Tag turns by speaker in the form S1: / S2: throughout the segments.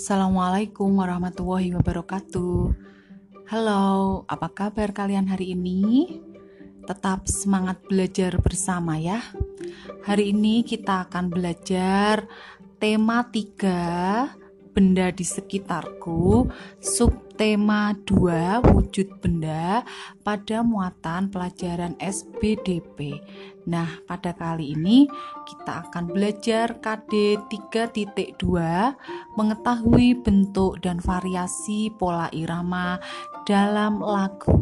S1: Assalamualaikum warahmatullahi wabarakatuh. Halo, apa kabar kalian hari ini? Tetap semangat belajar bersama ya. Hari ini kita akan belajar tema 3 benda di sekitarku, subtema 2 wujud benda pada muatan pelajaran SBDP. Nah, pada kali ini kita akan belajar KD 3.2 mengetahui bentuk dan variasi pola irama dalam lagu.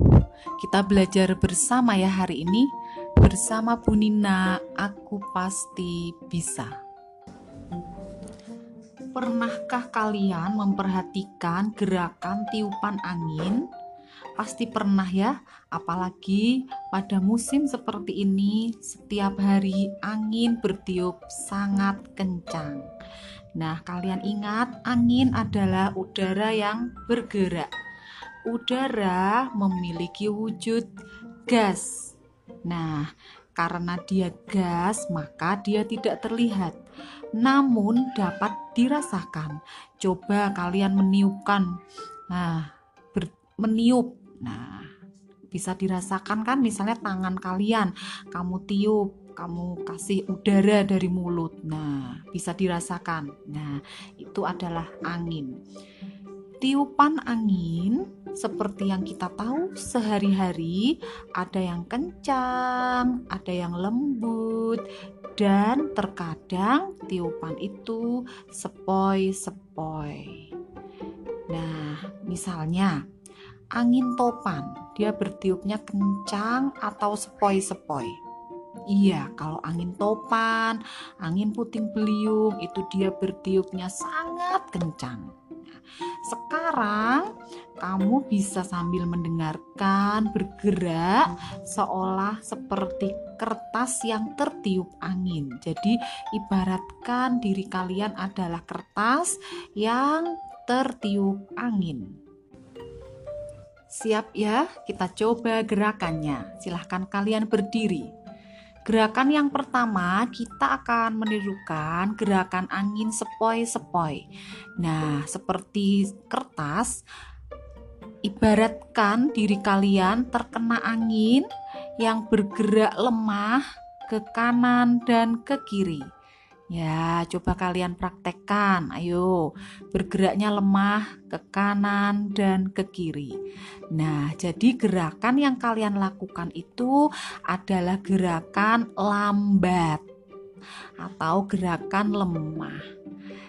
S1: Kita belajar bersama ya hari ini bersama Bu Nina, aku pasti bisa. Pernahkah kalian memperhatikan gerakan tiupan angin? Pasti pernah ya, apalagi pada musim seperti ini, setiap hari angin bertiup sangat kencang. Nah, kalian ingat, angin adalah udara yang bergerak. Udara memiliki wujud gas. Nah, karena dia gas, maka dia tidak terlihat, namun dapat dirasakan. Coba kalian meniupkan. Nah, meniup Nah, bisa dirasakan kan misalnya tangan kalian, kamu tiup, kamu kasih udara dari mulut. Nah, bisa dirasakan. Nah, itu adalah angin. Tiupan angin seperti yang kita tahu sehari-hari ada yang kencang, ada yang lembut, dan terkadang tiupan itu sepoi-sepoi. Nah, misalnya angin topan. Dia bertiupnya kencang atau sepoi-sepoi. Iya, kalau angin topan, angin puting beliung itu dia bertiupnya sangat kencang. Sekarang kamu bisa sambil mendengarkan bergerak seolah seperti kertas yang tertiup angin. Jadi ibaratkan diri kalian adalah kertas yang tertiup angin. Siap ya, kita coba gerakannya. Silahkan kalian berdiri. Gerakan yang pertama, kita akan menirukan gerakan angin sepoi-sepoi. Nah, seperti kertas, ibaratkan diri kalian terkena angin yang bergerak lemah ke kanan dan ke kiri. Ya, coba kalian praktekkan. Ayo, bergeraknya lemah ke kanan dan ke kiri. Nah, jadi gerakan yang kalian lakukan itu adalah gerakan lambat atau gerakan lemah.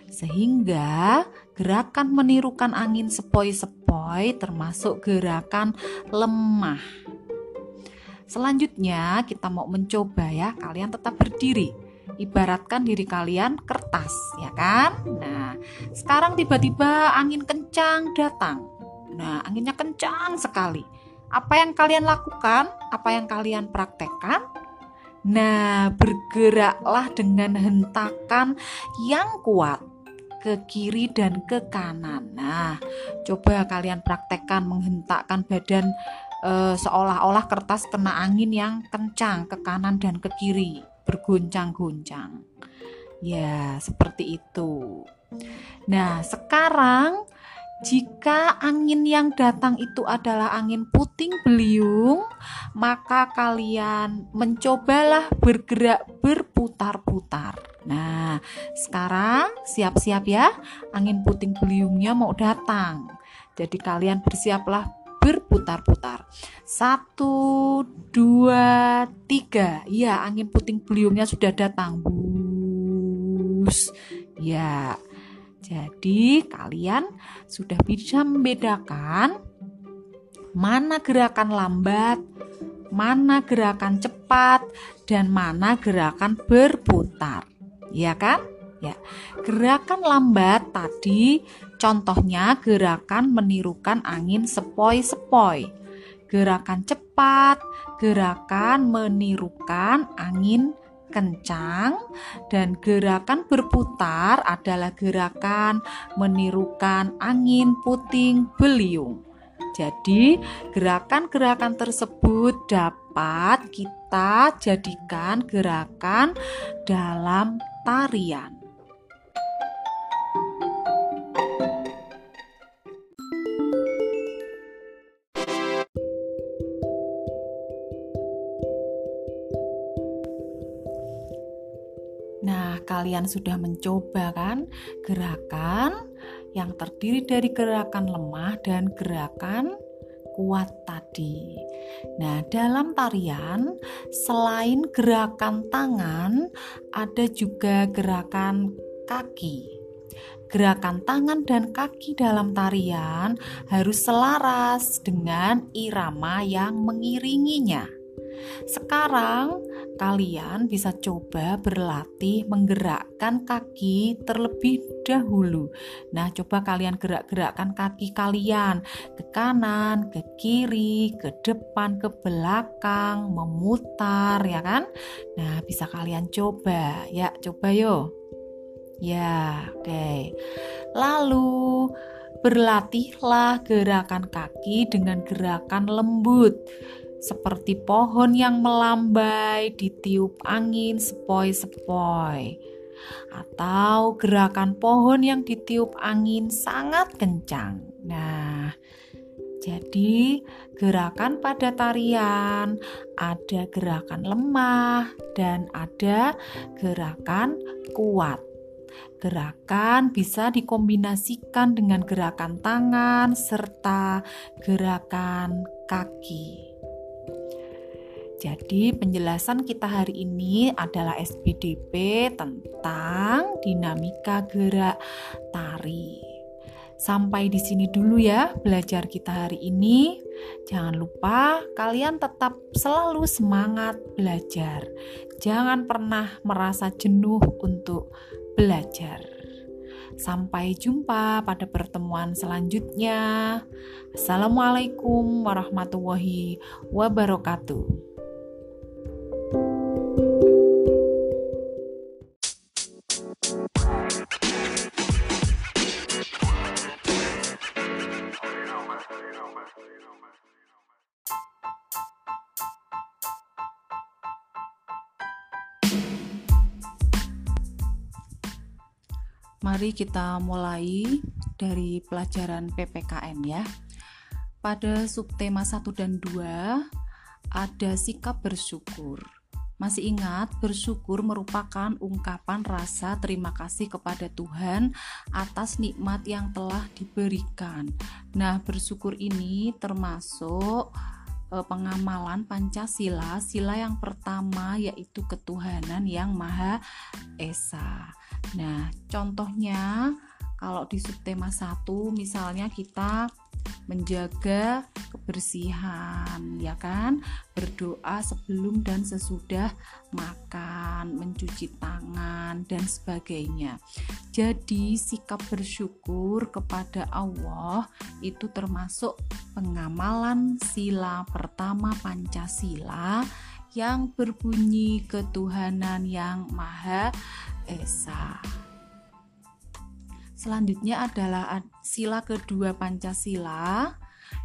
S1: Sehingga gerakan menirukan angin sepoi-sepoi termasuk gerakan lemah. Selanjutnya, kita mau mencoba ya. Kalian tetap berdiri ibaratkan diri kalian kertas, ya kan? Nah, sekarang tiba-tiba angin kencang datang. Nah, anginnya kencang sekali. Apa yang kalian lakukan? Apa yang kalian praktekkan? Nah, bergeraklah dengan hentakan yang kuat ke kiri dan ke kanan. Nah, coba kalian praktekkan menghentakkan badan e, seolah-olah kertas kena angin yang kencang ke kanan dan ke kiri berguncang-guncang. Ya, seperti itu. Nah, sekarang jika angin yang datang itu adalah angin puting beliung, maka kalian mencobalah bergerak berputar-putar. Nah, sekarang siap-siap ya, angin puting beliungnya mau datang. Jadi kalian bersiaplah berputar-putar. Satu, dua, tiga. Ya, angin puting beliungnya sudah datang. Bus. Ya. Jadi, kalian sudah bisa membedakan mana gerakan lambat, mana gerakan cepat, dan mana gerakan berputar. Ya kan? Ya. Gerakan lambat tadi contohnya gerakan menirukan angin sepoi-sepoi. Gerakan cepat, gerakan menirukan angin kencang dan gerakan berputar adalah gerakan menirukan angin puting beliung. Jadi, gerakan-gerakan tersebut dapat kita jadikan gerakan dalam tarian. Kalian sudah mencoba kan gerakan yang terdiri dari gerakan lemah dan gerakan kuat tadi. Nah, dalam tarian selain gerakan tangan, ada juga gerakan kaki. Gerakan tangan dan kaki dalam tarian harus selaras dengan irama yang mengiringinya. Sekarang kalian bisa coba berlatih menggerakkan kaki terlebih dahulu. Nah, coba kalian gerak-gerakkan kaki kalian ke kanan, ke kiri, ke depan, ke belakang, memutar ya kan? Nah, bisa kalian coba. Ya, coba yo. Ya, oke. Okay. Lalu berlatihlah gerakan kaki dengan gerakan lembut seperti pohon yang melambai ditiup angin sepoi-sepoi, atau gerakan pohon yang ditiup angin sangat kencang. Nah, jadi, gerakan pada tarian ada gerakan lemah dan ada gerakan kuat. Gerakan bisa dikombinasikan dengan gerakan tangan serta gerakan kaki. Jadi penjelasan kita hari ini adalah SPDP tentang dinamika gerak tari. Sampai di sini dulu ya belajar kita hari ini. Jangan lupa kalian tetap selalu semangat belajar. Jangan pernah merasa jenuh untuk belajar. Sampai jumpa pada pertemuan selanjutnya. Assalamualaikum warahmatullahi wabarakatuh. Mari kita mulai dari pelajaran PPKN ya. Pada subtema 1 dan 2 ada sikap bersyukur. Masih ingat, bersyukur merupakan ungkapan rasa terima kasih kepada Tuhan atas nikmat yang telah diberikan. Nah, bersyukur ini termasuk eh, pengamalan Pancasila, sila yang pertama yaitu ketuhanan yang Maha Esa. Nah, contohnya kalau di subtema 1 misalnya kita menjaga kebersihan ya kan? Berdoa sebelum dan sesudah makan mencuci tangan dan sebagainya. Jadi sikap bersyukur kepada Allah itu termasuk pengamalan sila pertama Pancasila yang berbunyi ketuhanan yang maha esa. Selanjutnya adalah sila kedua Pancasila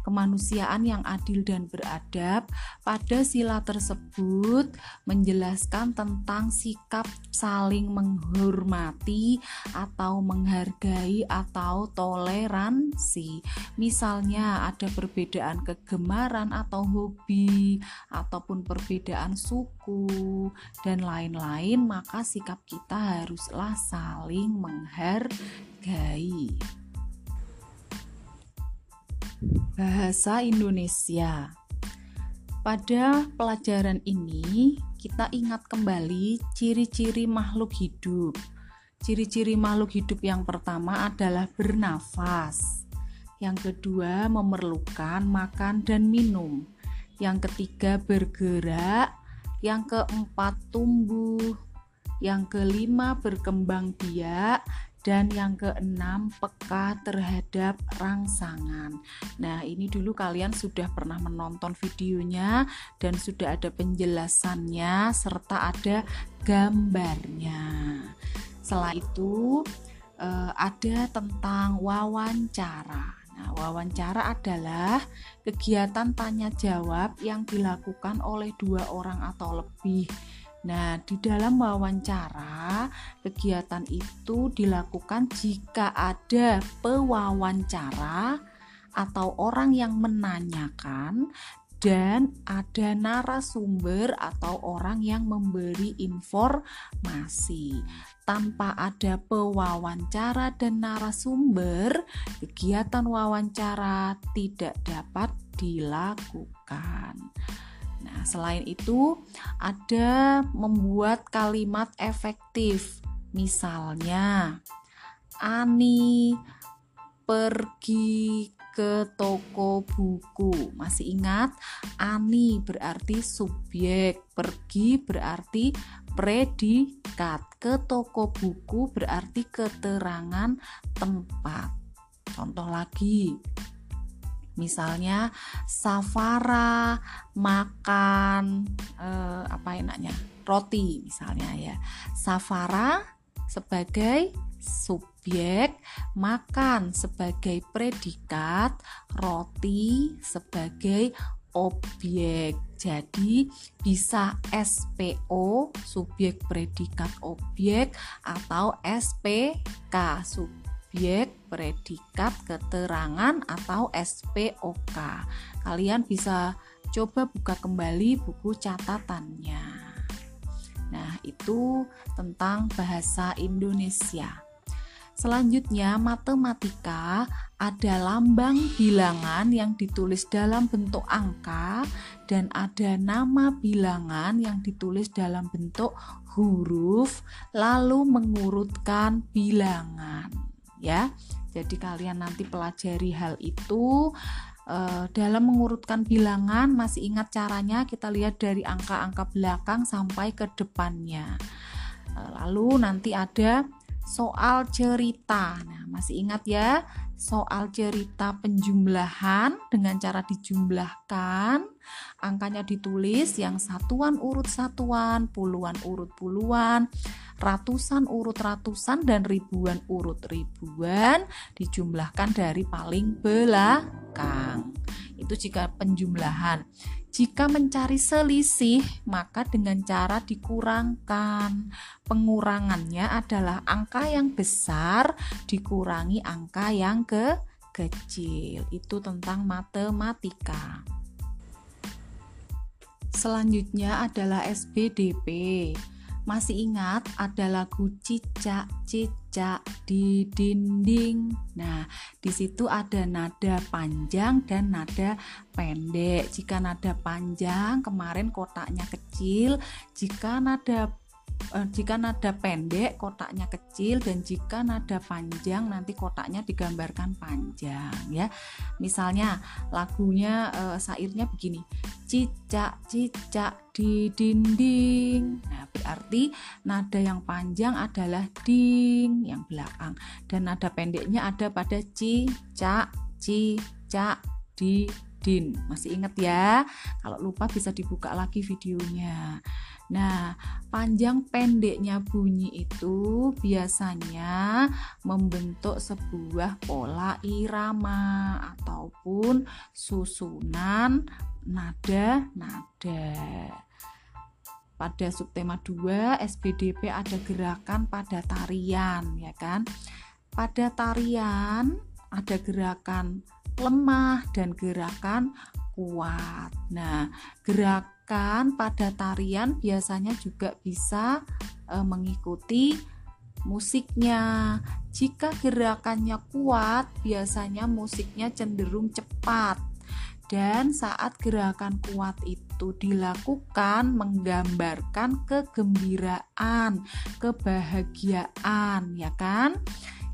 S1: kemanusiaan yang adil dan beradab. Pada sila tersebut menjelaskan tentang sikap saling menghormati atau menghargai atau toleransi. Misalnya ada perbedaan kegemaran atau hobi ataupun perbedaan suku dan lain-lain, maka sikap kita haruslah saling menghargai. Bahasa Indonesia. Pada pelajaran ini, kita ingat kembali ciri-ciri makhluk hidup. Ciri-ciri makhluk hidup yang pertama adalah bernafas. Yang kedua, memerlukan makan dan minum. Yang ketiga, bergerak. Yang keempat, tumbuh. Yang kelima, berkembang biak dan yang keenam peka terhadap rangsangan. Nah, ini dulu kalian sudah pernah menonton videonya dan sudah ada penjelasannya serta ada gambarnya. Setelah itu eh, ada tentang wawancara. Nah, wawancara adalah kegiatan tanya jawab yang dilakukan oleh dua orang atau lebih Nah, di dalam wawancara, kegiatan itu dilakukan jika ada pewawancara atau orang yang menanyakan dan ada narasumber atau orang yang memberi informasi. Tanpa ada pewawancara dan narasumber, kegiatan wawancara tidak dapat dilakukan. Nah, selain itu, ada membuat kalimat efektif. Misalnya, Ani pergi ke toko buku. Masih ingat? Ani berarti subjek, pergi berarti predikat. Ke toko buku berarti keterangan tempat. Contoh lagi. Misalnya Safara makan eh, apa enaknya? Roti misalnya ya. Safara sebagai subjek, makan sebagai predikat, roti sebagai objek. Jadi bisa SPO subjek predikat objek atau SPK subjek predikat keterangan atau SPOK. Kalian bisa coba buka kembali buku catatannya. Nah, itu tentang bahasa Indonesia. Selanjutnya, matematika ada lambang bilangan yang ditulis dalam bentuk angka dan ada nama bilangan yang ditulis dalam bentuk huruf lalu mengurutkan bilangan ya. Jadi kalian nanti pelajari hal itu uh, dalam mengurutkan bilangan masih ingat caranya kita lihat dari angka-angka belakang sampai ke depannya. Uh, lalu nanti ada soal cerita. Nah, masih ingat ya, soal cerita penjumlahan dengan cara dijumlahkan, angkanya ditulis yang satuan urut satuan, puluhan urut puluhan, ratusan urut ratusan dan ribuan urut ribuan dijumlahkan dari paling belakang. Itu jika penjumlahan. Jika mencari selisih, maka dengan cara dikurangkan. Pengurangannya adalah angka yang besar dikurangi angka yang ke kecil. Itu tentang matematika. Selanjutnya adalah SBDP. Masih ingat ada lagu cicak cicak di dinding. Nah, di situ ada nada panjang dan nada pendek. Jika nada panjang kemarin kotaknya kecil, jika nada jika nada pendek kotaknya kecil dan jika nada panjang nanti kotaknya digambarkan panjang ya. Misalnya lagunya eh, sairnya begini. Cicak cicak di dinding. Nah, berarti nada yang panjang adalah ding yang belakang dan nada pendeknya ada pada cicak cicak di din. Masih ingat ya? Kalau lupa bisa dibuka lagi videonya. Nah, panjang pendeknya bunyi itu biasanya membentuk sebuah pola irama ataupun susunan nada-nada. Pada subtema 2 SBDP ada gerakan pada tarian ya kan. Pada tarian ada gerakan lemah dan gerakan kuat. Nah, gerakan pada tarian biasanya juga bisa e, mengikuti musiknya. Jika gerakannya kuat, biasanya musiknya cenderung cepat. Dan saat gerakan kuat itu dilakukan menggambarkan kegembiraan, kebahagiaan, ya kan?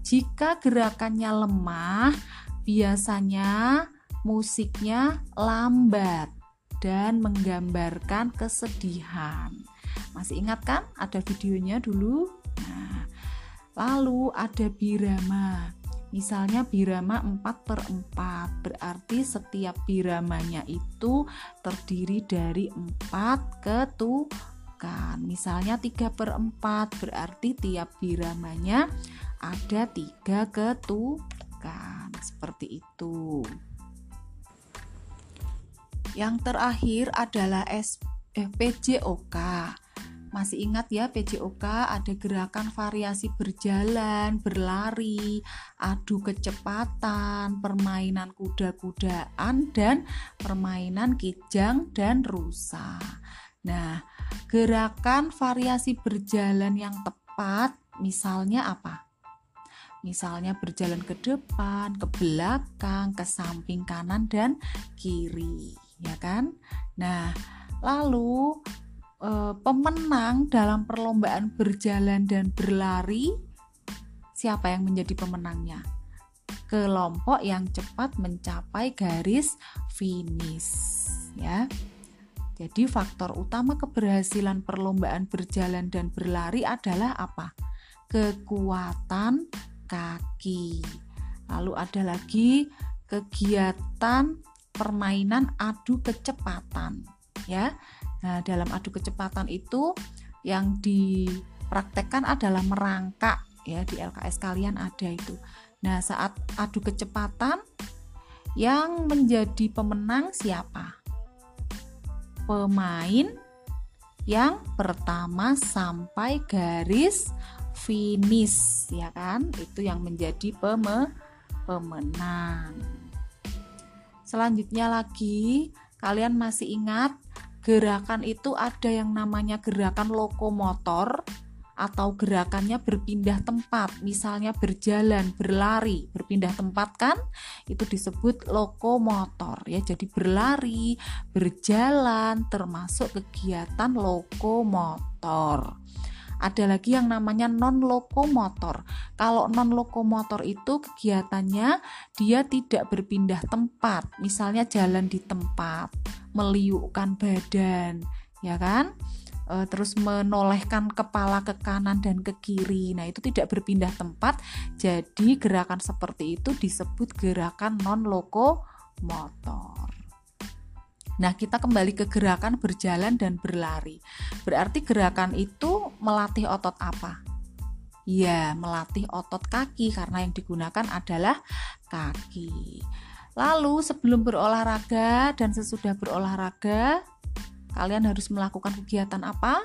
S1: Jika gerakannya lemah, biasanya musiknya lambat dan menggambarkan kesedihan. Masih ingat kan? Ada videonya dulu. Nah, lalu ada birama. Misalnya birama 4 per 4 Berarti setiap biramanya itu terdiri dari 4 ketukan Misalnya 3 per 4 Berarti tiap biramanya ada 3 ketukan Seperti itu yang terakhir adalah S, eh, masih ingat ya PJOK ada gerakan variasi berjalan, berlari, adu kecepatan, permainan kuda-kudaan dan permainan kijang dan rusa. Nah, gerakan variasi berjalan yang tepat misalnya apa? Misalnya berjalan ke depan, ke belakang, ke samping kanan dan kiri, ya kan? Nah, lalu eh, pemenang dalam perlombaan berjalan dan berlari siapa yang menjadi pemenangnya? Kelompok yang cepat mencapai garis finish ya. Jadi faktor utama keberhasilan perlombaan berjalan dan berlari adalah apa? Kekuatan kaki. Lalu ada lagi kegiatan permainan adu kecepatan ya. Nah, dalam adu kecepatan itu yang dipraktekkan adalah merangkak ya di LKS kalian ada itu. Nah, saat adu kecepatan yang menjadi pemenang siapa? Pemain yang pertama sampai garis finish ya kan? Itu yang menjadi peme pemenang. Selanjutnya lagi, kalian masih ingat gerakan itu ada yang namanya gerakan lokomotor atau gerakannya berpindah tempat, misalnya berjalan, berlari, berpindah tempat kan? Itu disebut lokomotor ya. Jadi berlari, berjalan termasuk kegiatan lokomotor ada lagi yang namanya non lokomotor. Kalau non lokomotor itu kegiatannya dia tidak berpindah tempat, misalnya jalan di tempat, meliukkan badan, ya kan? E, terus menolehkan kepala ke kanan dan ke kiri. Nah, itu tidak berpindah tempat. Jadi gerakan seperti itu disebut gerakan non lokomotor. Nah, kita kembali ke gerakan berjalan dan berlari. Berarti gerakan itu melatih otot apa? Ya, melatih otot kaki karena yang digunakan adalah kaki. Lalu, sebelum berolahraga dan sesudah berolahraga, kalian harus melakukan kegiatan apa?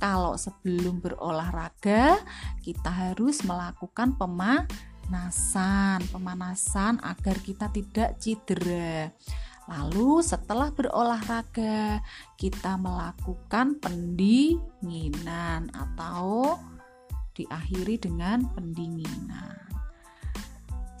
S1: Kalau sebelum berolahraga, kita harus melakukan pemanasan, pemanasan agar kita tidak cedera. Lalu setelah berolahraga, kita melakukan pendinginan atau diakhiri dengan pendinginan.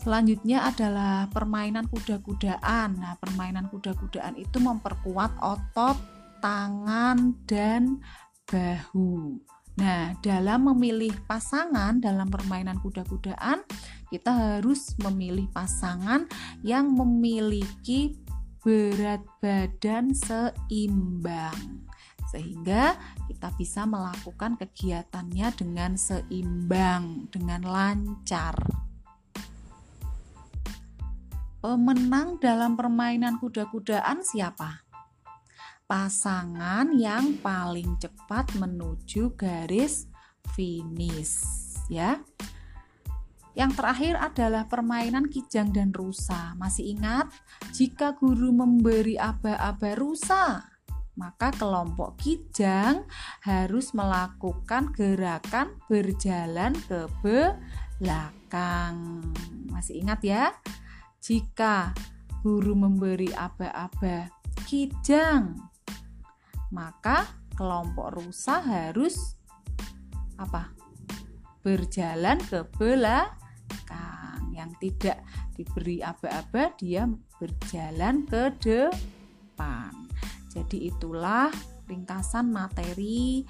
S1: Selanjutnya adalah permainan kuda-kudaan. Nah, permainan kuda-kudaan itu memperkuat otot tangan dan bahu. Nah, dalam memilih pasangan dalam permainan kuda-kudaan, kita harus memilih pasangan yang memiliki berat badan seimbang sehingga kita bisa melakukan kegiatannya dengan seimbang, dengan lancar. Pemenang dalam permainan kuda-kudaan siapa? Pasangan yang paling cepat menuju garis finish, ya. Yang terakhir adalah permainan kijang dan rusa. Masih ingat? Jika guru memberi aba-aba rusa, maka kelompok kijang harus melakukan gerakan berjalan ke belakang. Masih ingat ya? Jika guru memberi aba-aba kijang, maka kelompok rusa harus apa? Berjalan ke belakang yang tidak diberi aba-aba dia berjalan ke depan. Jadi itulah ringkasan materi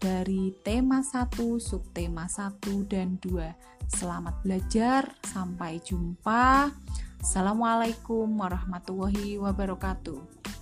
S1: dari tema 1, subtema 1 dan 2. Selamat belajar, sampai jumpa. Assalamualaikum warahmatullahi wabarakatuh.